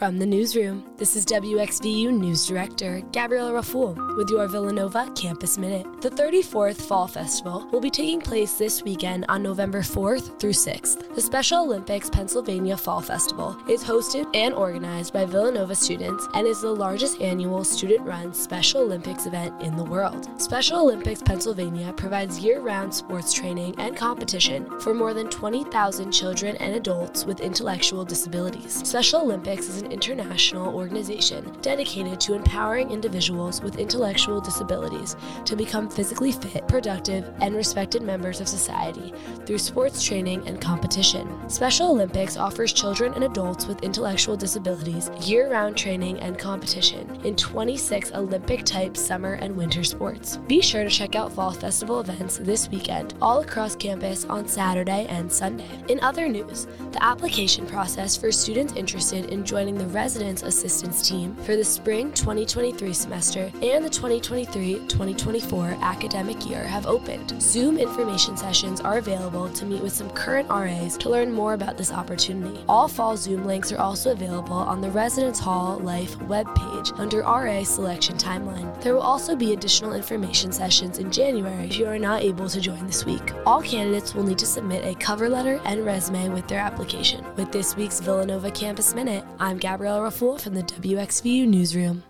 From the newsroom, this is WXVU News Director Gabriella Raful with your Villanova Campus Minute. The 34th Fall Festival will be taking place this weekend on November 4th through 6th. The Special Olympics Pennsylvania Fall Festival is hosted and organized by Villanova students and is the largest annual student run Special Olympics event in the world. Special Olympics Pennsylvania provides year round sports training and competition for more than 20,000 children and adults with intellectual disabilities. Special Olympics is an international organization dedicated to empowering individuals with intellectual disabilities to become physically fit, productive, and respected members of society through sports training and competition. Special Olympics offers children and adults with intellectual disabilities year round training and competition in 26 Olympic type summer and winter sports. Be sure to check out Fall Festival events this weekend all across campus on Saturday and Sunday. In other news, the application process for students interested in joining the Residence Assistance Team for the spring 2023 semester and the 2023 2024 academic year have opened. Zoom information sessions are available to meet with some current RAs to learn more about this opportunity. All fall Zoom links are also available on the Residence Hall Life webpage under RA Selection Timeline. There will also be additional information sessions in January if you are not able to join this week. All candidates will need to submit a cover letter and resume with their application. With this week's Villanova Campus Minute, I'm Gabrielle Raful from the WXVU Newsroom.